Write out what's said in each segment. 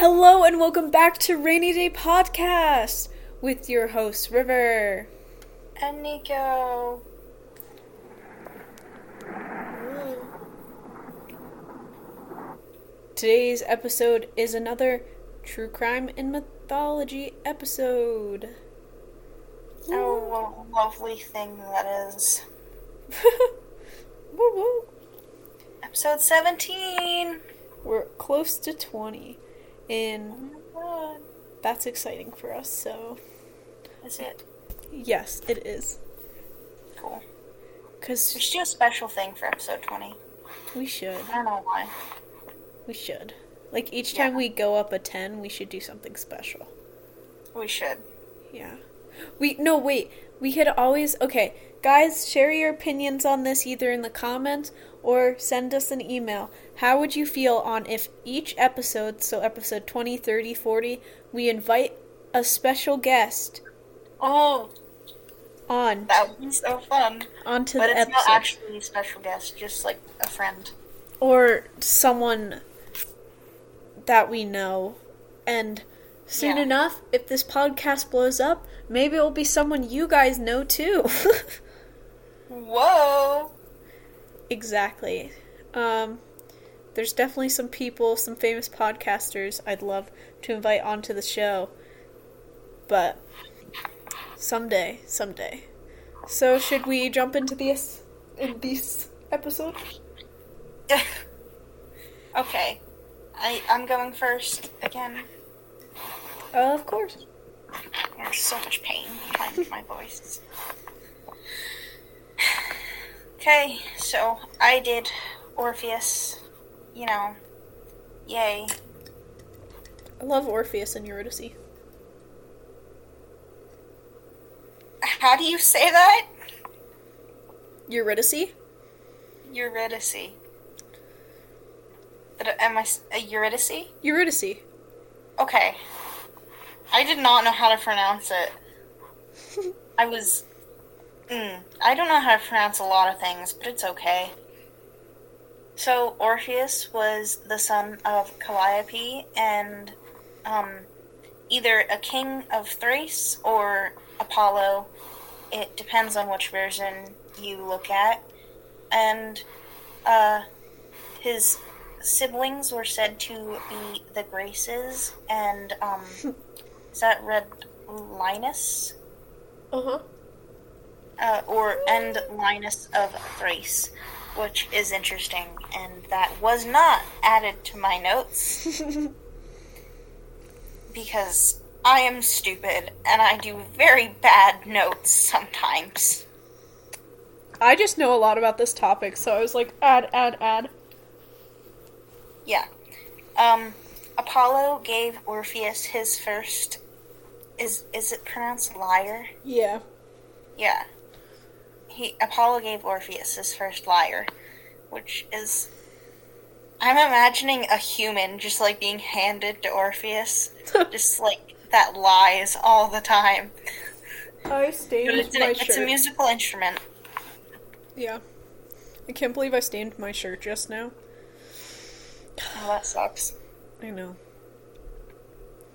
Hello and welcome back to Rainy Day Podcast with your host River. And Nico. Today's episode is another true crime and mythology episode. Oh, what a lovely thing that is. woo woo. Episode 17. We're close to 20 and my god. that's exciting for us. So, Is it? yes, it is. Cool. We Cuz should do a special thing for episode 20. we should. I don't know why. We should. Like each time Yeah. we go up a 10, we should do something special. We should. Yeah. We no wait. We could always okay, guys, share your opinions on this either in the comments or send us an email. How would you feel on if each episode, so episode 20, 30, 40, we invite a special guest Oh, on that would be so fun. onto the But the it's episode not actually a special guest, just like a friend. or someone that we know and soon Yeah. enough if this podcast blows up, maybe it'll be someone you guys know too. Whoa! Exactly. Um, there's definitely some people, some famous podcasters I'd love to invite onto the show. But someday, someday. So should we jump into this in this episode? okay. I, I'm going first again. Uh, of course. There's so much pain behind my voice. Okay, so I did Orpheus. You know, yay. I love Orpheus and Eurydice. How do you say that? Eurydice? Eurydice. Did uh, Am I a Eurydice? Eurydice. Okay. I did not know how to pronounce it. I was. Mm, I don't know how to pronounce a lot of things, but it's okay. So, Orpheus was the son of Calliope and um, either a king of Thrace or Apollo. It depends on which version you look at. And uh, his siblings were said to be the Graces and um, is that Red Linus? Uh-huh. Uh, or and Linus of Thrace, which is interesting, and that was not added to my notes because I am stupid and I do very bad notes sometimes. I just know a lot about this topic, so I was like, add, add, add. Yeah. Um, Apollo gave Orpheus his first. Is is it pronounced lyre? Yeah. Yeah. He Apollo gave Orpheus his first lyre, which is I'm imagining a human just like being handed to Orpheus, just like that lies all the time. I stained But it's, an, my it's shirt. a musical instrument. yeah. I can't believe I stained my shirt just now. Oh, that sucks. I know.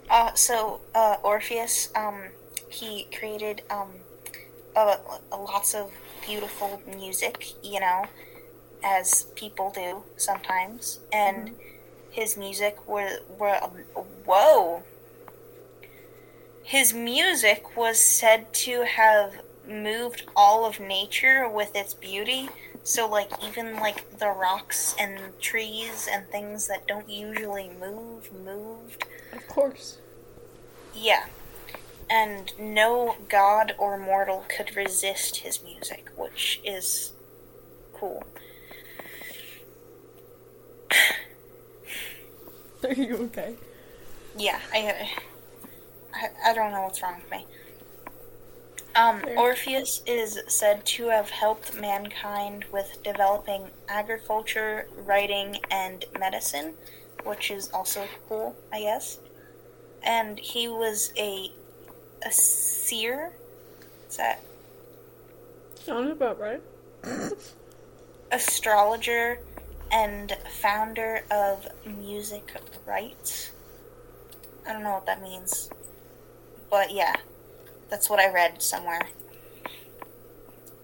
Uh, so uh, Orpheus, um, he created um, uh, lots of beautiful music, you know, as people do sometimes, and his music were were um, whoa. His music was said to have moved all of nature with its beauty. So, like, even like the rocks and trees and things that don't usually move moved. Of course. Yeah. And no god or mortal could resist his music, which is cool. Are you okay? Yeah, I, I, I don't know what's wrong with me. Um, Orpheus is said to have helped mankind with developing agriculture, writing, and medicine, which is also cool, I guess. And he was a a seer. Is that Sounds about right. astrologer and founder of music rights? I don't know what that means. But yeah, that's what I read somewhere.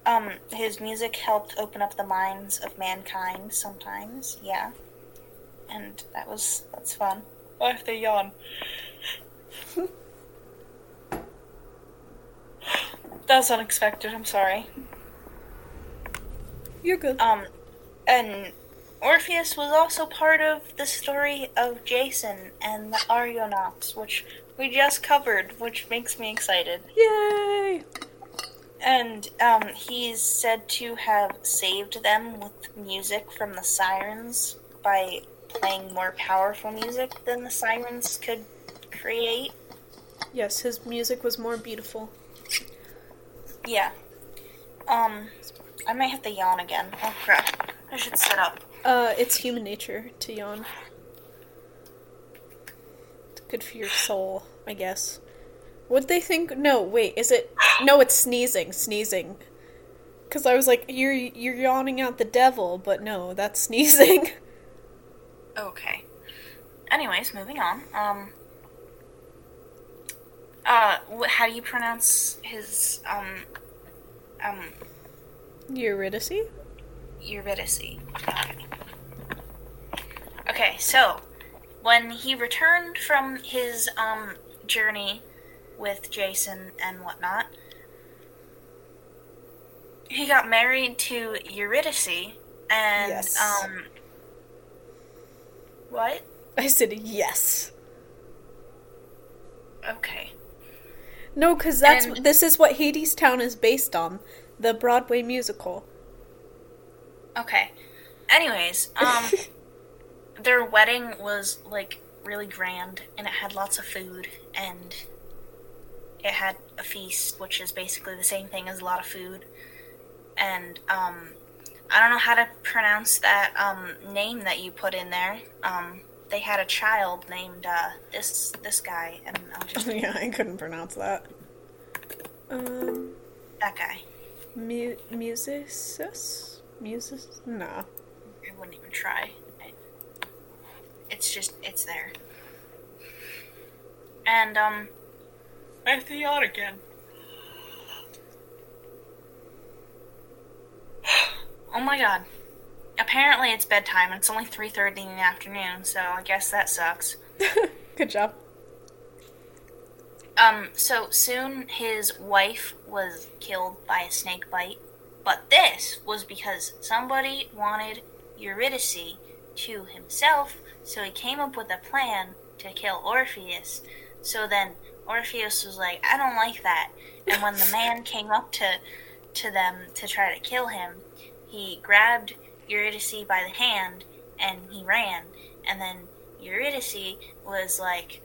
Um, his music helped open up the minds of mankind sometimes, yeah. And that was that's fun. I have to yawn. that was unexpected, I'm sorry. You're good. Um, and Orpheus was also part of the story of Jason and the Argonauts, which we just covered, which makes me excited. Yay! And um, he's said to have saved them with music from the sirens by playing more powerful music than the sirens could create. Yes, his music was more beautiful. Yeah. Um, I might have to yawn again. Oh crap. I should sit up. Uh, it's human nature to yawn. It's good for your soul, I guess. Would they think? No, wait. Is it? No, it's sneezing. Sneezing. Because I was like, you're you're yawning at the devil, but no, that's sneezing. Okay. Anyways, moving on. Um. Uh, how do you pronounce his um um Eurydice. Eurydice? Okay. Okay, so when he returned from his um journey with Jason and whatnot, he got married to Eurydice, and Yes. um. What? I said yes. Okay. No, because that's And- this is what Hadestown is based on, the Broadway musical. Okay. Anyways, um, their wedding was like really grand, and it had lots of food, and it had a feast, which is basically the same thing as a lot of food. And um, I don't know how to pronounce that um name that you put in there. Um, they had a child named uh this this guy, and I'll just yeah, I couldn't pronounce that. Um, that guy. mu- musicus, musis? Nah. I wouldn't even try. It's just, it's there. And, um, I have to yawn again. oh my god. Apparently it's bedtime. and It's only 3.30 in the afternoon, so I guess that sucks. Good job. Um, so soon his wife was killed by a snake bite, but this was because somebody wanted Eurydice to himself, so he came up with a plan to kill Orpheus. So then Orpheus was like, I don't like that. And when the man came up to to them to try to kill him, he grabbed Eurydice by the hand and he ran. And then Eurydice was like,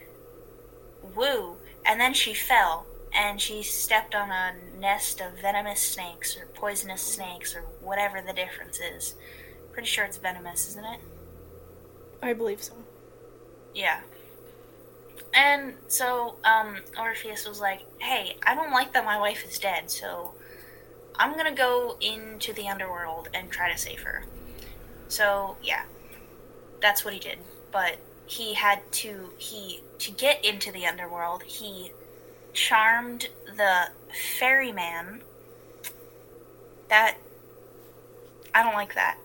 woo. And then she fell and she stepped on a nest of venomous snakes or poisonous snakes or whatever the difference is. Pretty sure it's venomous, isn't it? I believe so. Yeah. And so um, Orpheus was like, hey, I don't like that my wife is dead, so I'm to go into the underworld and try to save her. So, yeah. That's what he did. But he had to he to get into the underworld, he charmed the ferryman. That I don't like that.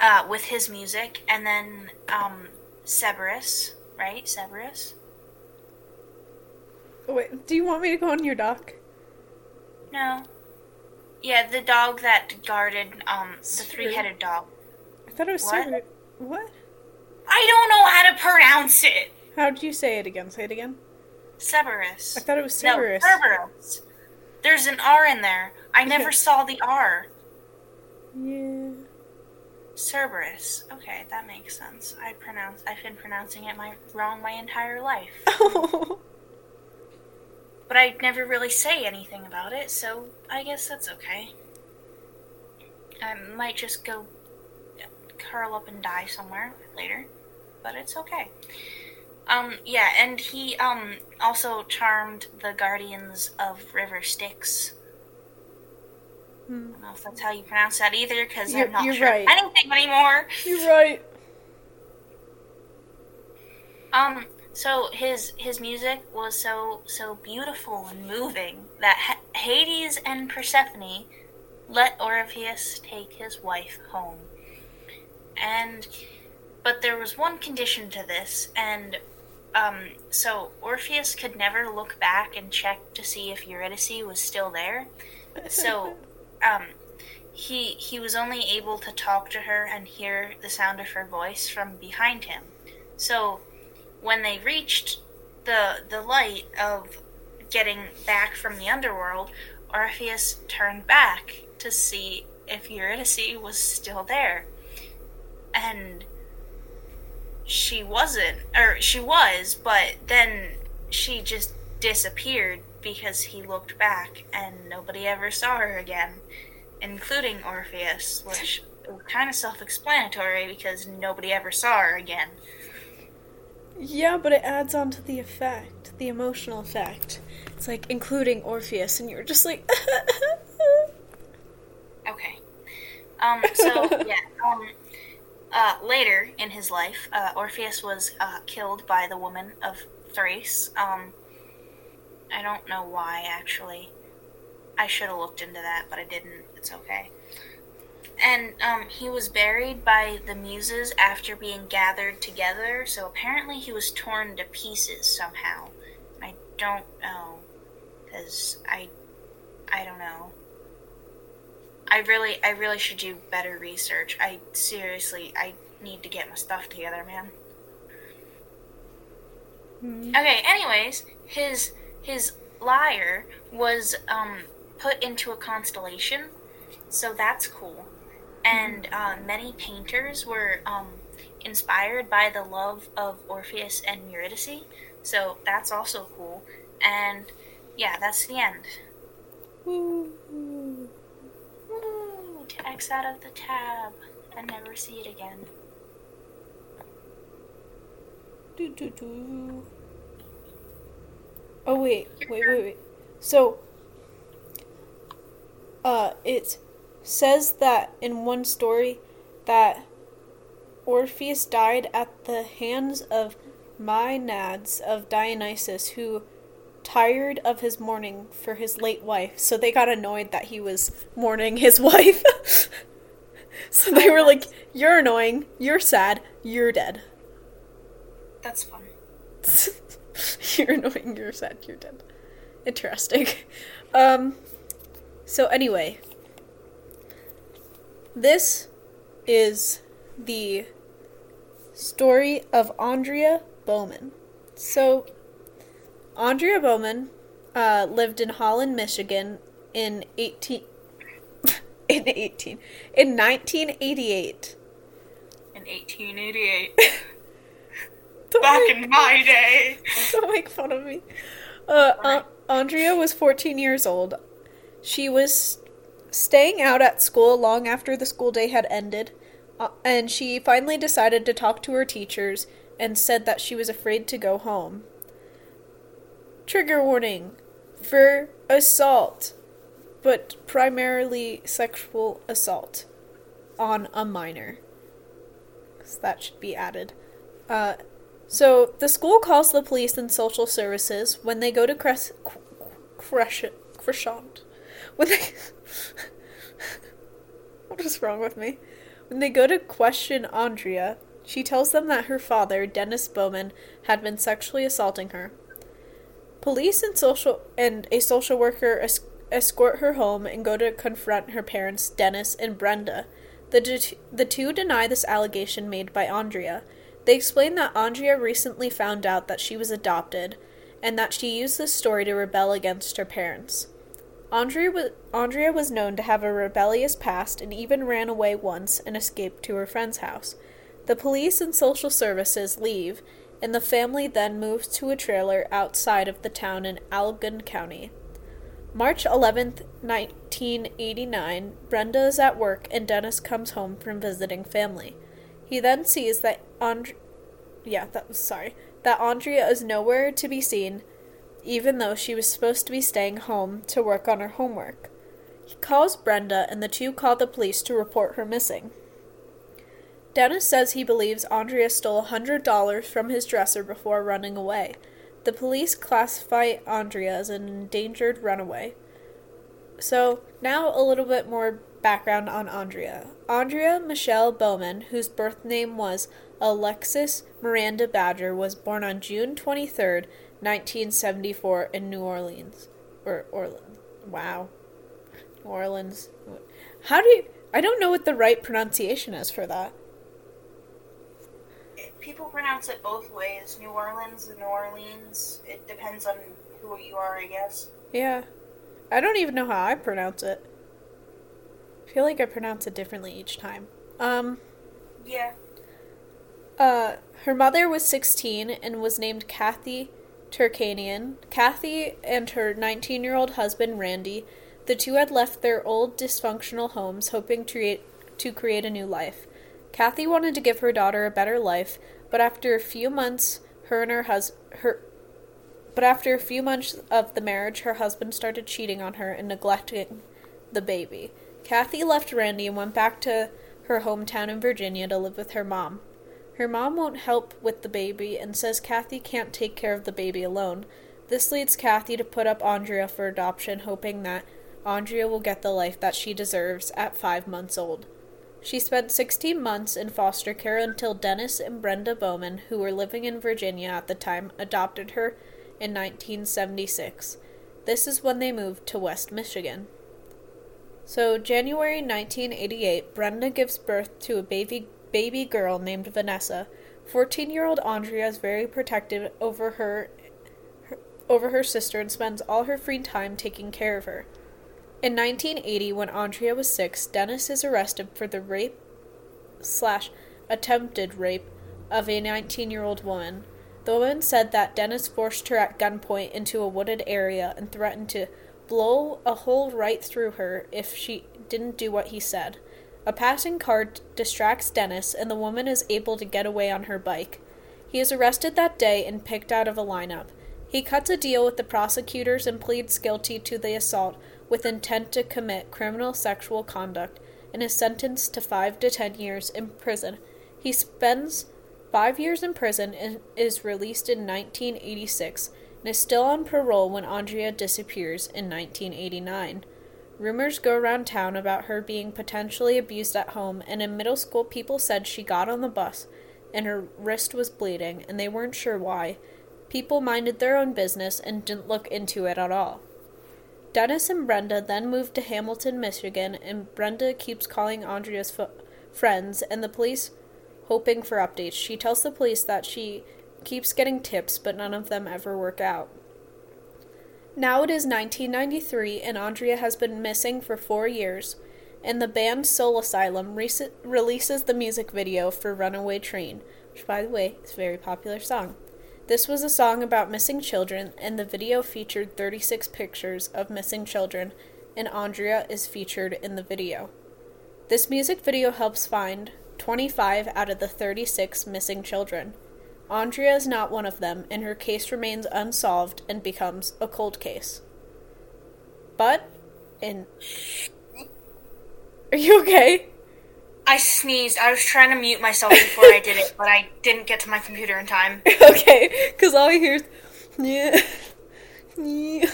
Uh, with his music, and then um, Cerberus, right? Cerberus. Oh, wait, do you want me to go on your dock? No. Yeah, the dog that guarded um the three-headed dog. I thought it was What? Cerberus. What? I don't know how to pronounce it. How'd you say it again? Say it again. Cerberus. I thought it was Cerberus. No, Cerberus. There's an R in there. I never saw the R. yeah. Cerberus. Okay, that makes sense. I pronounce. I've been pronouncing it my wrong my entire life, but I never really say anything about it, so I guess that's okay. I might just go curl up and die somewhere later, but it's okay. Um, yeah, and he um also charmed the guardians of River Styx. Hmm. I don't know if that's how you pronounce that either, because I'm not you're sure right. anything anymore. You're right. Um, so his his music was so so beautiful and moving that H- Hades and Persephone let Orpheus take his wife home. And but there was one condition to this, and um, so Orpheus could never look back and check to see if Eurydice was still there. So um, he he was only able to talk to her and hear the sound of her voice from behind him. So when they reached the the light of getting back from the underworld, Orpheus turned back to see if Eurydice was still there. And she wasn't or she was, but then she just disappeared because he looked back and nobody ever saw her again, including Orpheus, which was kind of self-explanatory because nobody ever saw her again. Yeah, but it adds on to the effect, the emotional effect. It's like including Orpheus, and you're just like. okay. Um. So yeah. Um. Uh, later in his life, uh, Orpheus was uh, killed by the woman of Thrace. Um. I don't know why actually. I should have looked into that, but I didn't. It's okay and um, he was buried by the muses after being gathered together. So apparently he was torn to pieces somehow. I don't know, because I, I don't know. I really, I really should do better research. I seriously, I need to get my stuff together, man. Mm-hmm. Okay. Anyways, his his lyre was um, put into a constellation, so that's cool and uh, many painters were um, inspired by the love of Orpheus and Eurydice. So that's also cool. And yeah, that's the end. Woo! To X out of the tab and never see it again. Do, do, do. Oh wait, wait, wait, wait. So, uh, it's says that in one story that Orpheus died at the hands of Maenads of Dionysus, who tired of his mourning for his late wife, so they got annoyed that he was mourning his wife. so they were like, You're annoying, you're sad, you're dead. That's fun. you're annoying, you're sad, you're dead. Interesting. Um so anyway, this is the story of Aundria Bowman. So, Aundria Bowman uh, lived in Holland, Michigan in 18 in 18 in 1988. In 1888. Back in my day. Don't make fun of me. Uh, uh, Aundria was 14 years old. She was staying out at school long after the school day had ended, uh, and she finally decided to talk to her teachers and said that she was afraid to go home. Trigger warning for assault, but primarily sexual assault on a minor. Because that should be added. Uh, so the school calls the police and social services when they go to Cres- Crescent. When they what is wrong with me? When they go to question Aundria, she tells them that her father, Dennis Bowman, had been sexually assaulting her. Police and social and a social worker es- escort her home and go to confront her parents, Dennis and Brenda. The, de- the two deny this allegation made by Aundria. They explain that Aundria recently found out that she was adopted and that she used this story to rebel against her parents. Aundria was, Aundria was known to have a rebellious past and even ran away once and escaped to her friend's house. The police and social services leave, and the family then moves to a trailer outside of the town in Allegan County. March 11th, 1989, Brenda is at work and Dennis comes home from visiting family. He then sees that And- yeah, that was sorry, that Aundria is nowhere to be seen even though she was supposed to be staying home to work on her homework. He calls Brenda, and the two call the police to report her missing. Dennis says he believes Aundria stole $100 from his dresser before running away. The police classify Aundria as an endangered runaway. So, now a little bit more background on Aundria. Aundria Michelle Bowman, whose birth name was Alexis Miranda Badger, was born on June 23rd, 1974, in New Orleans. Or Orleans. Wow. New Orleans. How do you. I don't know what the right pronunciation is for that. People pronounce it both ways New Orleans and New Orleans. It depends on who you are, I guess. Yeah. I don't even know how I pronounce it. I feel like I pronounce it differently each time. Um. Yeah. Uh, her mother was 16 and was named Kathy Turkanian. Kathy and her 19 year old husband, Randy, the two had left their old dysfunctional homes hoping to create, to create a new life. Kathy wanted to give her daughter a better life, but after a few months, her and her hus- her but after a few months of the marriage, her husband started cheating on her and neglecting the baby. Kathy left Randy and went back to her hometown in Virginia to live with her mom. Her mom won't help with the baby and says Kathy can't take care of the baby alone. This leads Kathy to put up Aundria for adoption, hoping that Aundria will get the life that she deserves at five months old. She spent 16 months in foster care until Dennis and Brenda Bowman, who were living in Virginia at the time, adopted her in 1976. This is when they moved to West Michigan. So, January 1988, Brenda gives birth to a baby baby girl named Vanessa. 14-year-old Aundria is very protective over her, her over her sister and spends all her free time taking care of her. In 1980, when Aundria was six, Dennis is arrested for the rape slash attempted rape of a 19 year old woman. The woman said that Dennis forced her at gunpoint into a wooded area and threatened to blow a hole right through her if she didn't do what he said. A passing car distracts Dennis, and the woman is able to get away on her bike. He is arrested that day and picked out of a lineup. He cuts a deal with the prosecutors and pleads guilty to the assault with intent to commit criminal sexual conduct and is sentenced to five to ten years in prison. He spends five years in prison and is released in 1986 and is still on parole when Aundria disappears in 1989. Rumors go around town about her being potentially abused at home, and in middle school, people said she got on the bus and her wrist was bleeding, and they weren't sure why. People minded their own business and didn't look into it at all. Dennis and Brenda then move to Hamilton, Michigan, and Brenda keeps calling Aundria's fo- friends and the police hoping for updates. She tells the police that she keeps getting tips, but none of them ever work out. Now it is 1993, and Aundria has been missing for four years, and the band Soul Asylum re- releases the music video for Runaway Train, which, by the way, is a very popular song. This was a song about missing children, and the video featured 36 pictures of missing children, and Aundria is featured in the video. This music video helps find 25 out of the 36 missing children. Aundria is not one of them, and her case remains unsolved and becomes a cold case. But, in. Are you okay? I sneezed. I was trying to mute myself before I did it, but I didn't get to my computer in time. okay, because all I hear is. Yeah. Yeah.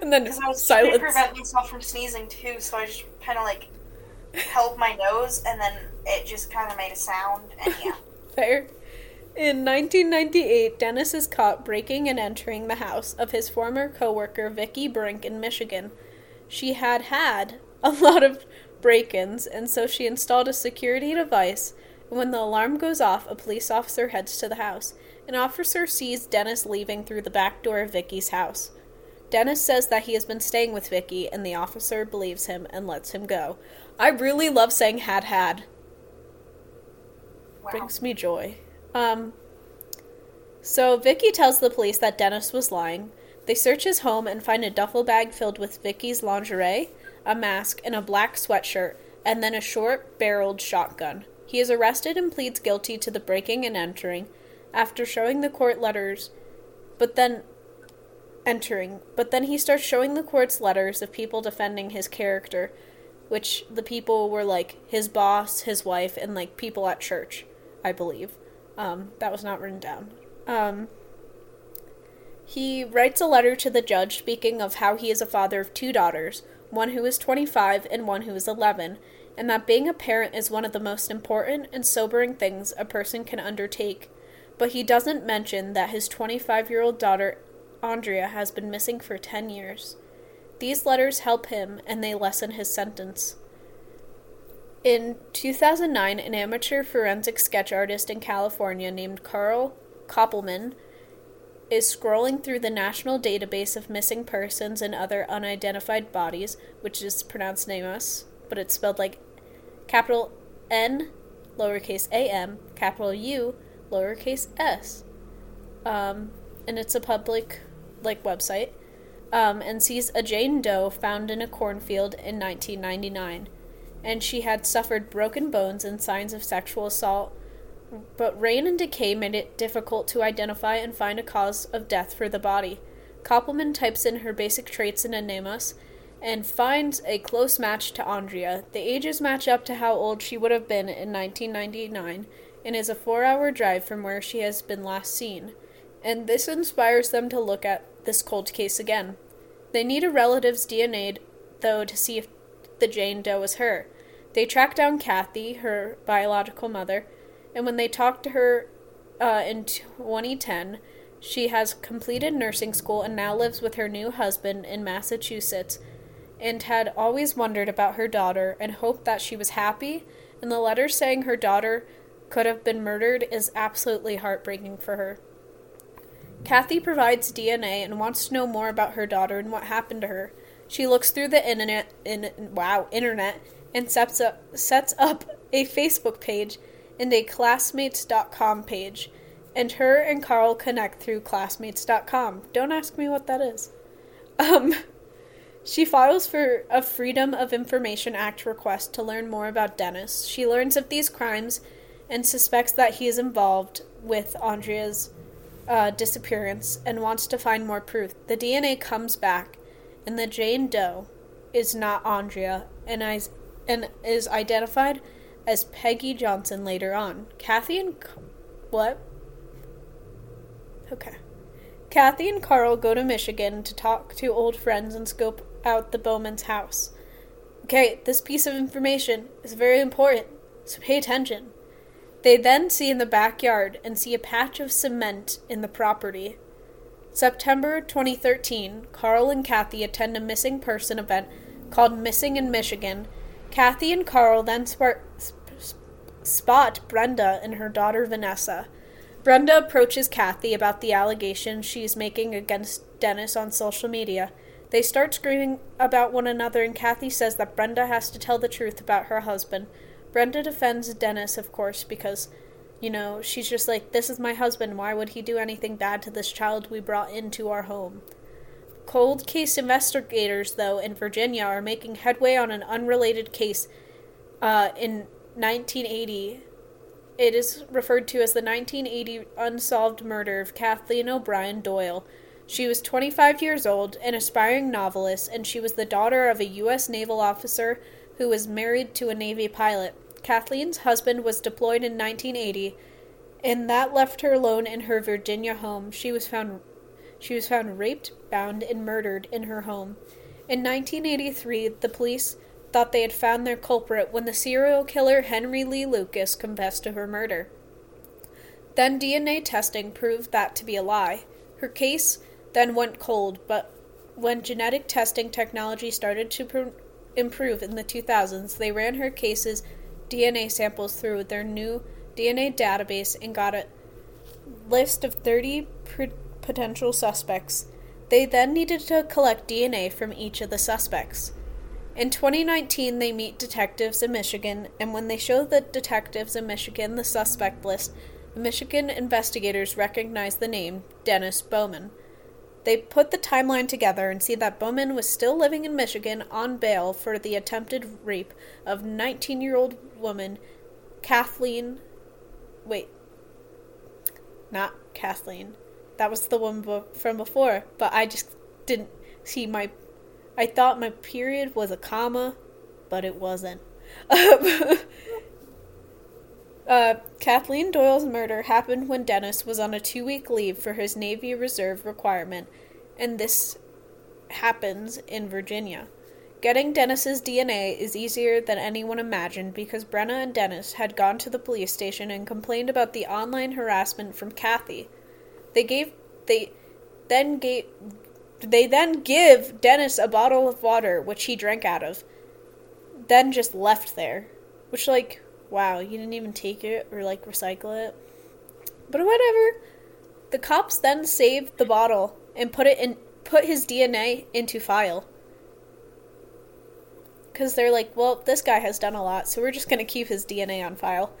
and then Because I was trying to silence. prevent myself from sneezing too, so I just kind of like held my nose, and then it just kind of made a sound, and yeah. Fair. In 1998, Dennis is caught breaking and entering the house of his former coworker Vicky Brink in Michigan. She had had a lot of break-ins, and so she installed a security device. And when the alarm goes off, a police officer heads to the house. An officer sees Dennis leaving through the back door of Vicky's house. Dennis says that he has been staying with Vicky, and the officer believes him and lets him go. I really love saying had had. Wow. Brings me joy. Um, so Vicky tells the police that Dennis was lying. They search his home and find a duffel bag filled with Vicky's lingerie, a mask, and a black sweatshirt, and then a short barreled shotgun. He is arrested and pleads guilty to the breaking and entering after showing the court letters, but then entering, but then he starts showing the courts letters of people defending his character. which the people were like his boss, his wife, and like people at church, I believe. Um, that was not written down. Um, he writes a letter to the judge speaking of how he is a father of two daughters, one who is 25 and one who is 11, and that being a parent is one of the most important and sobering things a person can undertake. But he doesn't mention that his 25 year old daughter, Aundria, has been missing for 10 years. These letters help him and they lessen his sentence. In 2009, an amateur forensic sketch artist in California named Carl Koppelman is scrolling through the National Database of Missing Persons and Other Unidentified Bodies, which is pronounced NAMUS, but it's spelled like capital N, lowercase a m, capital U, lowercase s. Um, and it's a public like website. Um, and sees a Jane Doe found in a cornfield in 1999, and she had suffered broken bones and signs of sexual assault but rain and decay made it difficult to identify and find a cause of death for the body. Koppelman types in her basic traits in NamUs and finds a close match to Aundria. The ages match up to how old she would have been in 1999 and is a four hour drive from where she has been last seen. And this inspires them to look at this cold case again. They need a relative's DNA, though, to see if the Jane Doe is her. They track down Kathy, her biological mother, and when they talked to her uh, in 2010, she has completed nursing school and now lives with her new husband in Massachusetts and had always wondered about her daughter and hoped that she was happy. And the letter saying her daughter could have been murdered is absolutely heartbreaking for her. Kathy provides DNA and wants to know more about her daughter and what happened to her. She looks through the internet in wow, internet and sets up sets up a Facebook page and a classmates.com page, and her and Carl connect through classmates.com. Don't ask me what that is. Um, she files for a Freedom of Information Act request to learn more about Dennis. She learns of these crimes and suspects that he is involved with Aundria's uh, disappearance and wants to find more proof. The DNA comes back, and the Jane Doe is not Aundria and is, and is identified as Peggy Johnson later on. Kathy and. What? Okay. Kathy and Carl go to Michigan to talk to old friends and scope out the Bowman's house. Okay, this piece of information is very important, so pay attention. They then see in the backyard and see a patch of cement in the property. September 2013, Carl and Kathy attend a missing person event called Missing in Michigan Kathy and Carl then spart, spot Brenda and her daughter Vanessa. Brenda approaches Kathy about the allegation is making against Dennis on social media. They start screaming about one another, and Kathy says that Brenda has to tell the truth about her husband. Brenda defends Dennis, of course, because, you know, she's just like, This is my husband. Why would he do anything bad to this child we brought into our home? Cold case investigators, though, in Virginia are making headway on an unrelated case uh, in 1980. It is referred to as the 1980 unsolved murder of Kathleen O'Brien Doyle. She was 25 years old, an aspiring novelist, and she was the daughter of a U.S. naval officer who was married to a Navy pilot. Kathleen's husband was deployed in 1980, and that left her alone in her Virginia home. She was found she was found raped, bound, and murdered in her home. In 1983, the police thought they had found their culprit when the serial killer Henry Lee Lucas confessed to her murder. Then DNA testing proved that to be a lie. Her case then went cold, but when genetic testing technology started to pr- improve in the 2000s, they ran her case's DNA samples through their new DNA database and got a list of 30 pre- potential suspects. They then needed to collect DNA from each of the suspects. In 2019, they meet detectives in Michigan, and when they show the detectives in Michigan the suspect list, the Michigan investigators recognize the name Dennis Bowman. They put the timeline together and see that Bowman was still living in Michigan on bail for the attempted rape of 19 year old woman Kathleen. Wait. Not Kathleen. That was the one from before, but I just didn't see my. I thought my period was a comma, but it wasn't. uh, Kathleen Doyle's murder happened when Dennis was on a two week leave for his Navy Reserve requirement, and this happens in Virginia. Getting Dennis's DNA is easier than anyone imagined because Brenna and Dennis had gone to the police station and complained about the online harassment from Kathy. They gave they then gave they then give Dennis a bottle of water which he drank out of. Then just left there. Which like, wow, you didn't even take it or like recycle it. But whatever. The cops then saved the bottle and put it in put his DNA into file because they're like, well, this guy has done a lot, so we're just going to keep his DNA on file.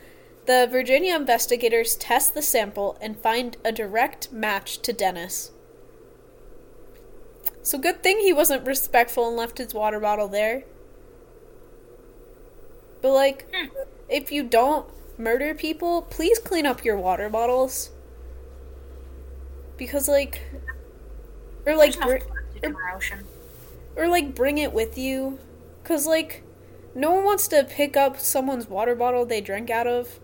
The Virginia investigators test the sample and find a direct match to Dennis. So, good thing he wasn't respectful and left his water bottle there. But, like, hmm. if you don't murder people, please clean up your water bottles. Because, like, or like, br- or, or like, bring it with you because, like, no one wants to pick up someone's water bottle they drank out of.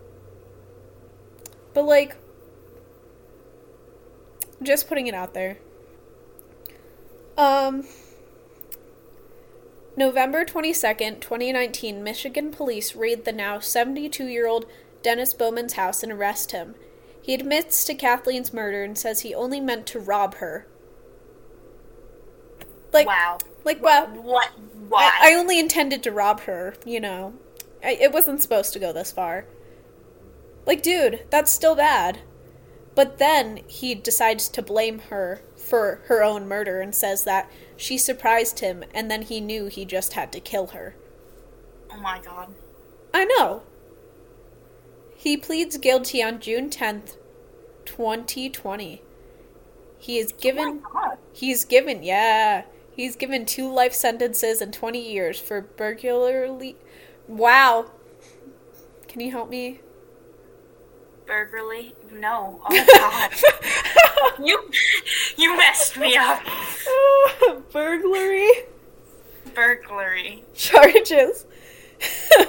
But, like, just putting it out there. Um, November 22nd, 2019, Michigan police raid the now 72 year old Dennis Bowman's house and arrest him. He admits to Kathleen's murder and says he only meant to rob her. Like, wow. Like, well, what? Why? I, I only intended to rob her. You know, I, it wasn't supposed to go this far. Like, dude, that's still bad. But then he decides to blame her for her own murder and says that she surprised him and then he knew he just had to kill her. Oh my god. I know. He pleads guilty on June 10th, 2020. He is oh given oh He's given, yeah. He's given two life sentences and 20 years for burglary. Wow. Can you help me? Burglary? No. Oh god. you you messed me up. Burglary? Burglary. Charges.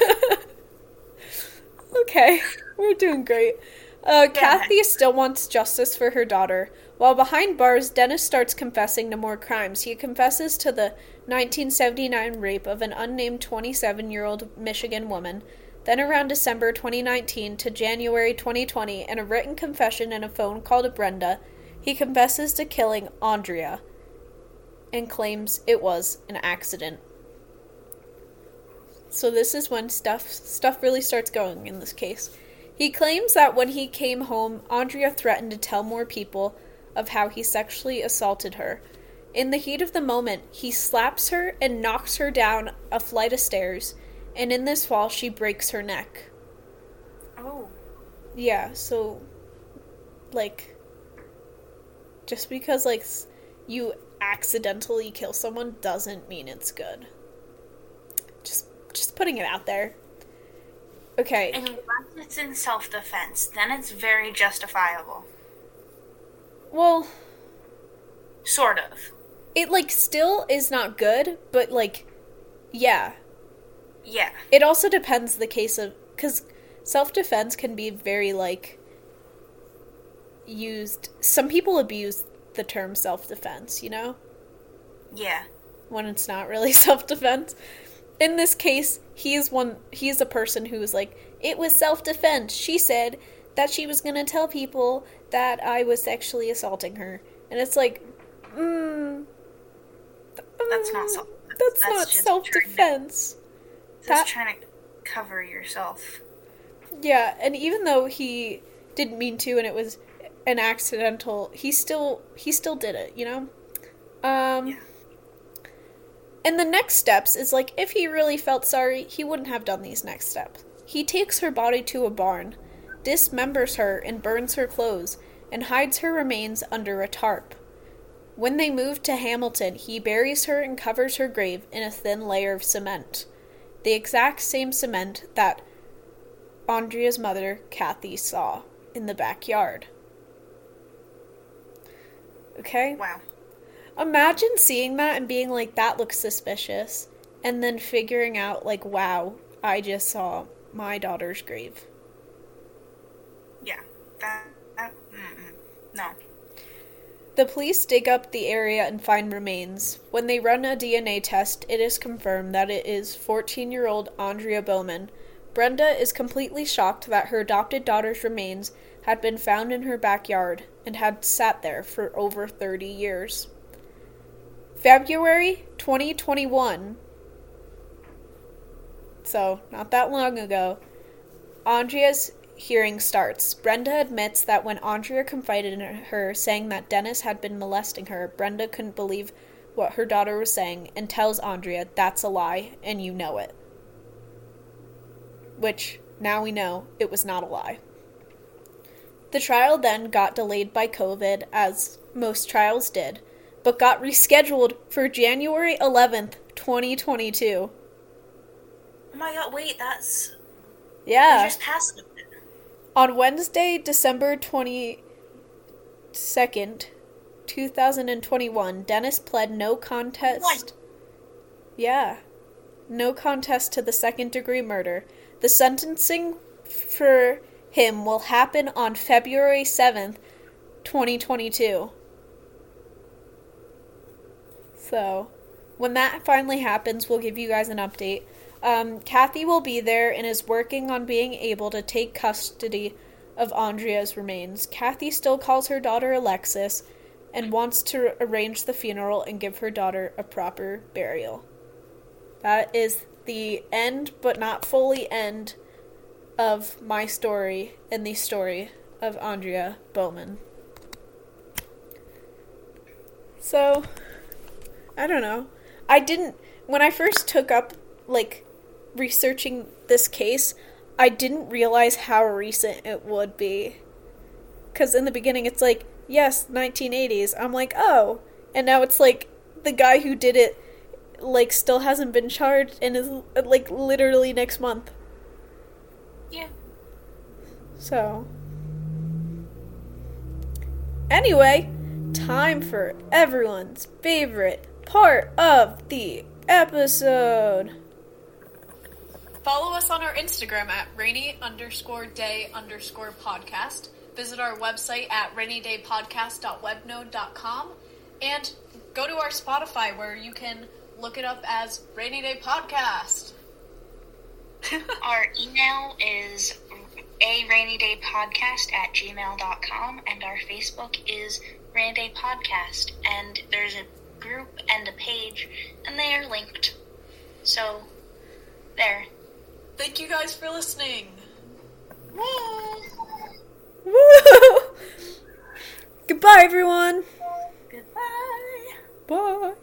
okay, we're doing great. Uh, Kathy still wants justice for her daughter. While behind bars, Dennis starts confessing to more crimes. He confesses to the 1979 rape of an unnamed 27 year old Michigan woman. Then, around December 2019 to January 2020, in a written confession and a phone call to Brenda, he confesses to killing Aundria and claims it was an accident. So this is when stuff stuff really starts going in this case. He claims that when he came home, Aundria threatened to tell more people of how he sexually assaulted her. In the heat of the moment, he slaps her and knocks her down a flight of stairs, and in this fall, she breaks her neck. Oh. Yeah, so, like, just because, like, you accidentally kill someone doesn't mean it's good. Just, just putting it out there. Okay. Unless it's in self defense, then it's very justifiable. Well, sort of. It like still is not good, but like yeah. Yeah. It also depends the case of cuz self-defense can be very like used some people abuse the term self-defense, you know? Yeah. When it's not really self-defense. In this case, he is one he's a person who is like it was self-defense. She said that she was going to tell people that I was sexually assaulting her. And it's like, mm, that's not self. That's, that's not self defense. That's trying to cover yourself. Yeah, and even though he didn't mean to, and it was an accidental, he still he still did it. You know. Um. Yeah. And the next steps is like if he really felt sorry, he wouldn't have done these next steps. He takes her body to a barn dismembers her and burns her clothes, and hides her remains under a tarp. When they move to Hamilton, he buries her and covers her grave in a thin layer of cement. The exact same cement that Aundria's mother, Kathy, saw in the backyard. Okay? Wow. Imagine seeing that and being like, that looks suspicious. and then figuring out, like, wow, I just saw my daughter's grave. Yeah. That. that. No. The police dig up the area and find remains. When they run a DNA test, it is confirmed that it is 14 year old Aundria Bowman. Brenda is completely shocked that her adopted daughter's remains had been found in her backyard and had sat there for over 30 years. February 2021. So, not that long ago. Aundria's hearing starts. Brenda admits that when Aundria confided in her, saying that Dennis had been molesting her, Brenda couldn't believe what her daughter was saying and tells Aundria that's a lie and you know it. Which, now we know, it was not a lie. The trial then got delayed by COVID, as most trials did, but got rescheduled for January 11th, 2022. Oh my god, wait, that's. Yeah. We just passed. On Wednesday, December 22nd, 2021, Dennis pled no contest. What? Yeah. No contest to the second degree murder. The sentencing for him will happen on February 7th, 2022. So, when that finally happens, we'll give you guys an update. Um, Kathy will be there and is working on being able to take custody of Aundria's remains. Kathy still calls her daughter Alexis and wants to arrange the funeral and give her daughter a proper burial. That is the end, but not fully end, of my story and the story of Aundria Bowman. So, I don't know. I didn't, when I first took up, like, researching this case, I didn't realize how recent it would be. Because in the beginning, it's like, yes, 1980s. I'm like, oh. And now it's like, the guy who did it, like, still hasn't been charged and is, like, literally next month. Yeah. So. Anyway, time for everyone's favorite part of the episode. Follow us on our Instagram at rainy underscore day underscore podcast. Visit our website at rainydaypodcast.webnode.com and go to our Spotify where you can look it up as Rainy Day Podcast. Our email is a at gmail.com and our Facebook is Rainy Day Podcast. And there's a group and a page and they are linked. So, there. Thank you guys for listening. Woo! Woo! Goodbye, everyone. Goodbye. Bye.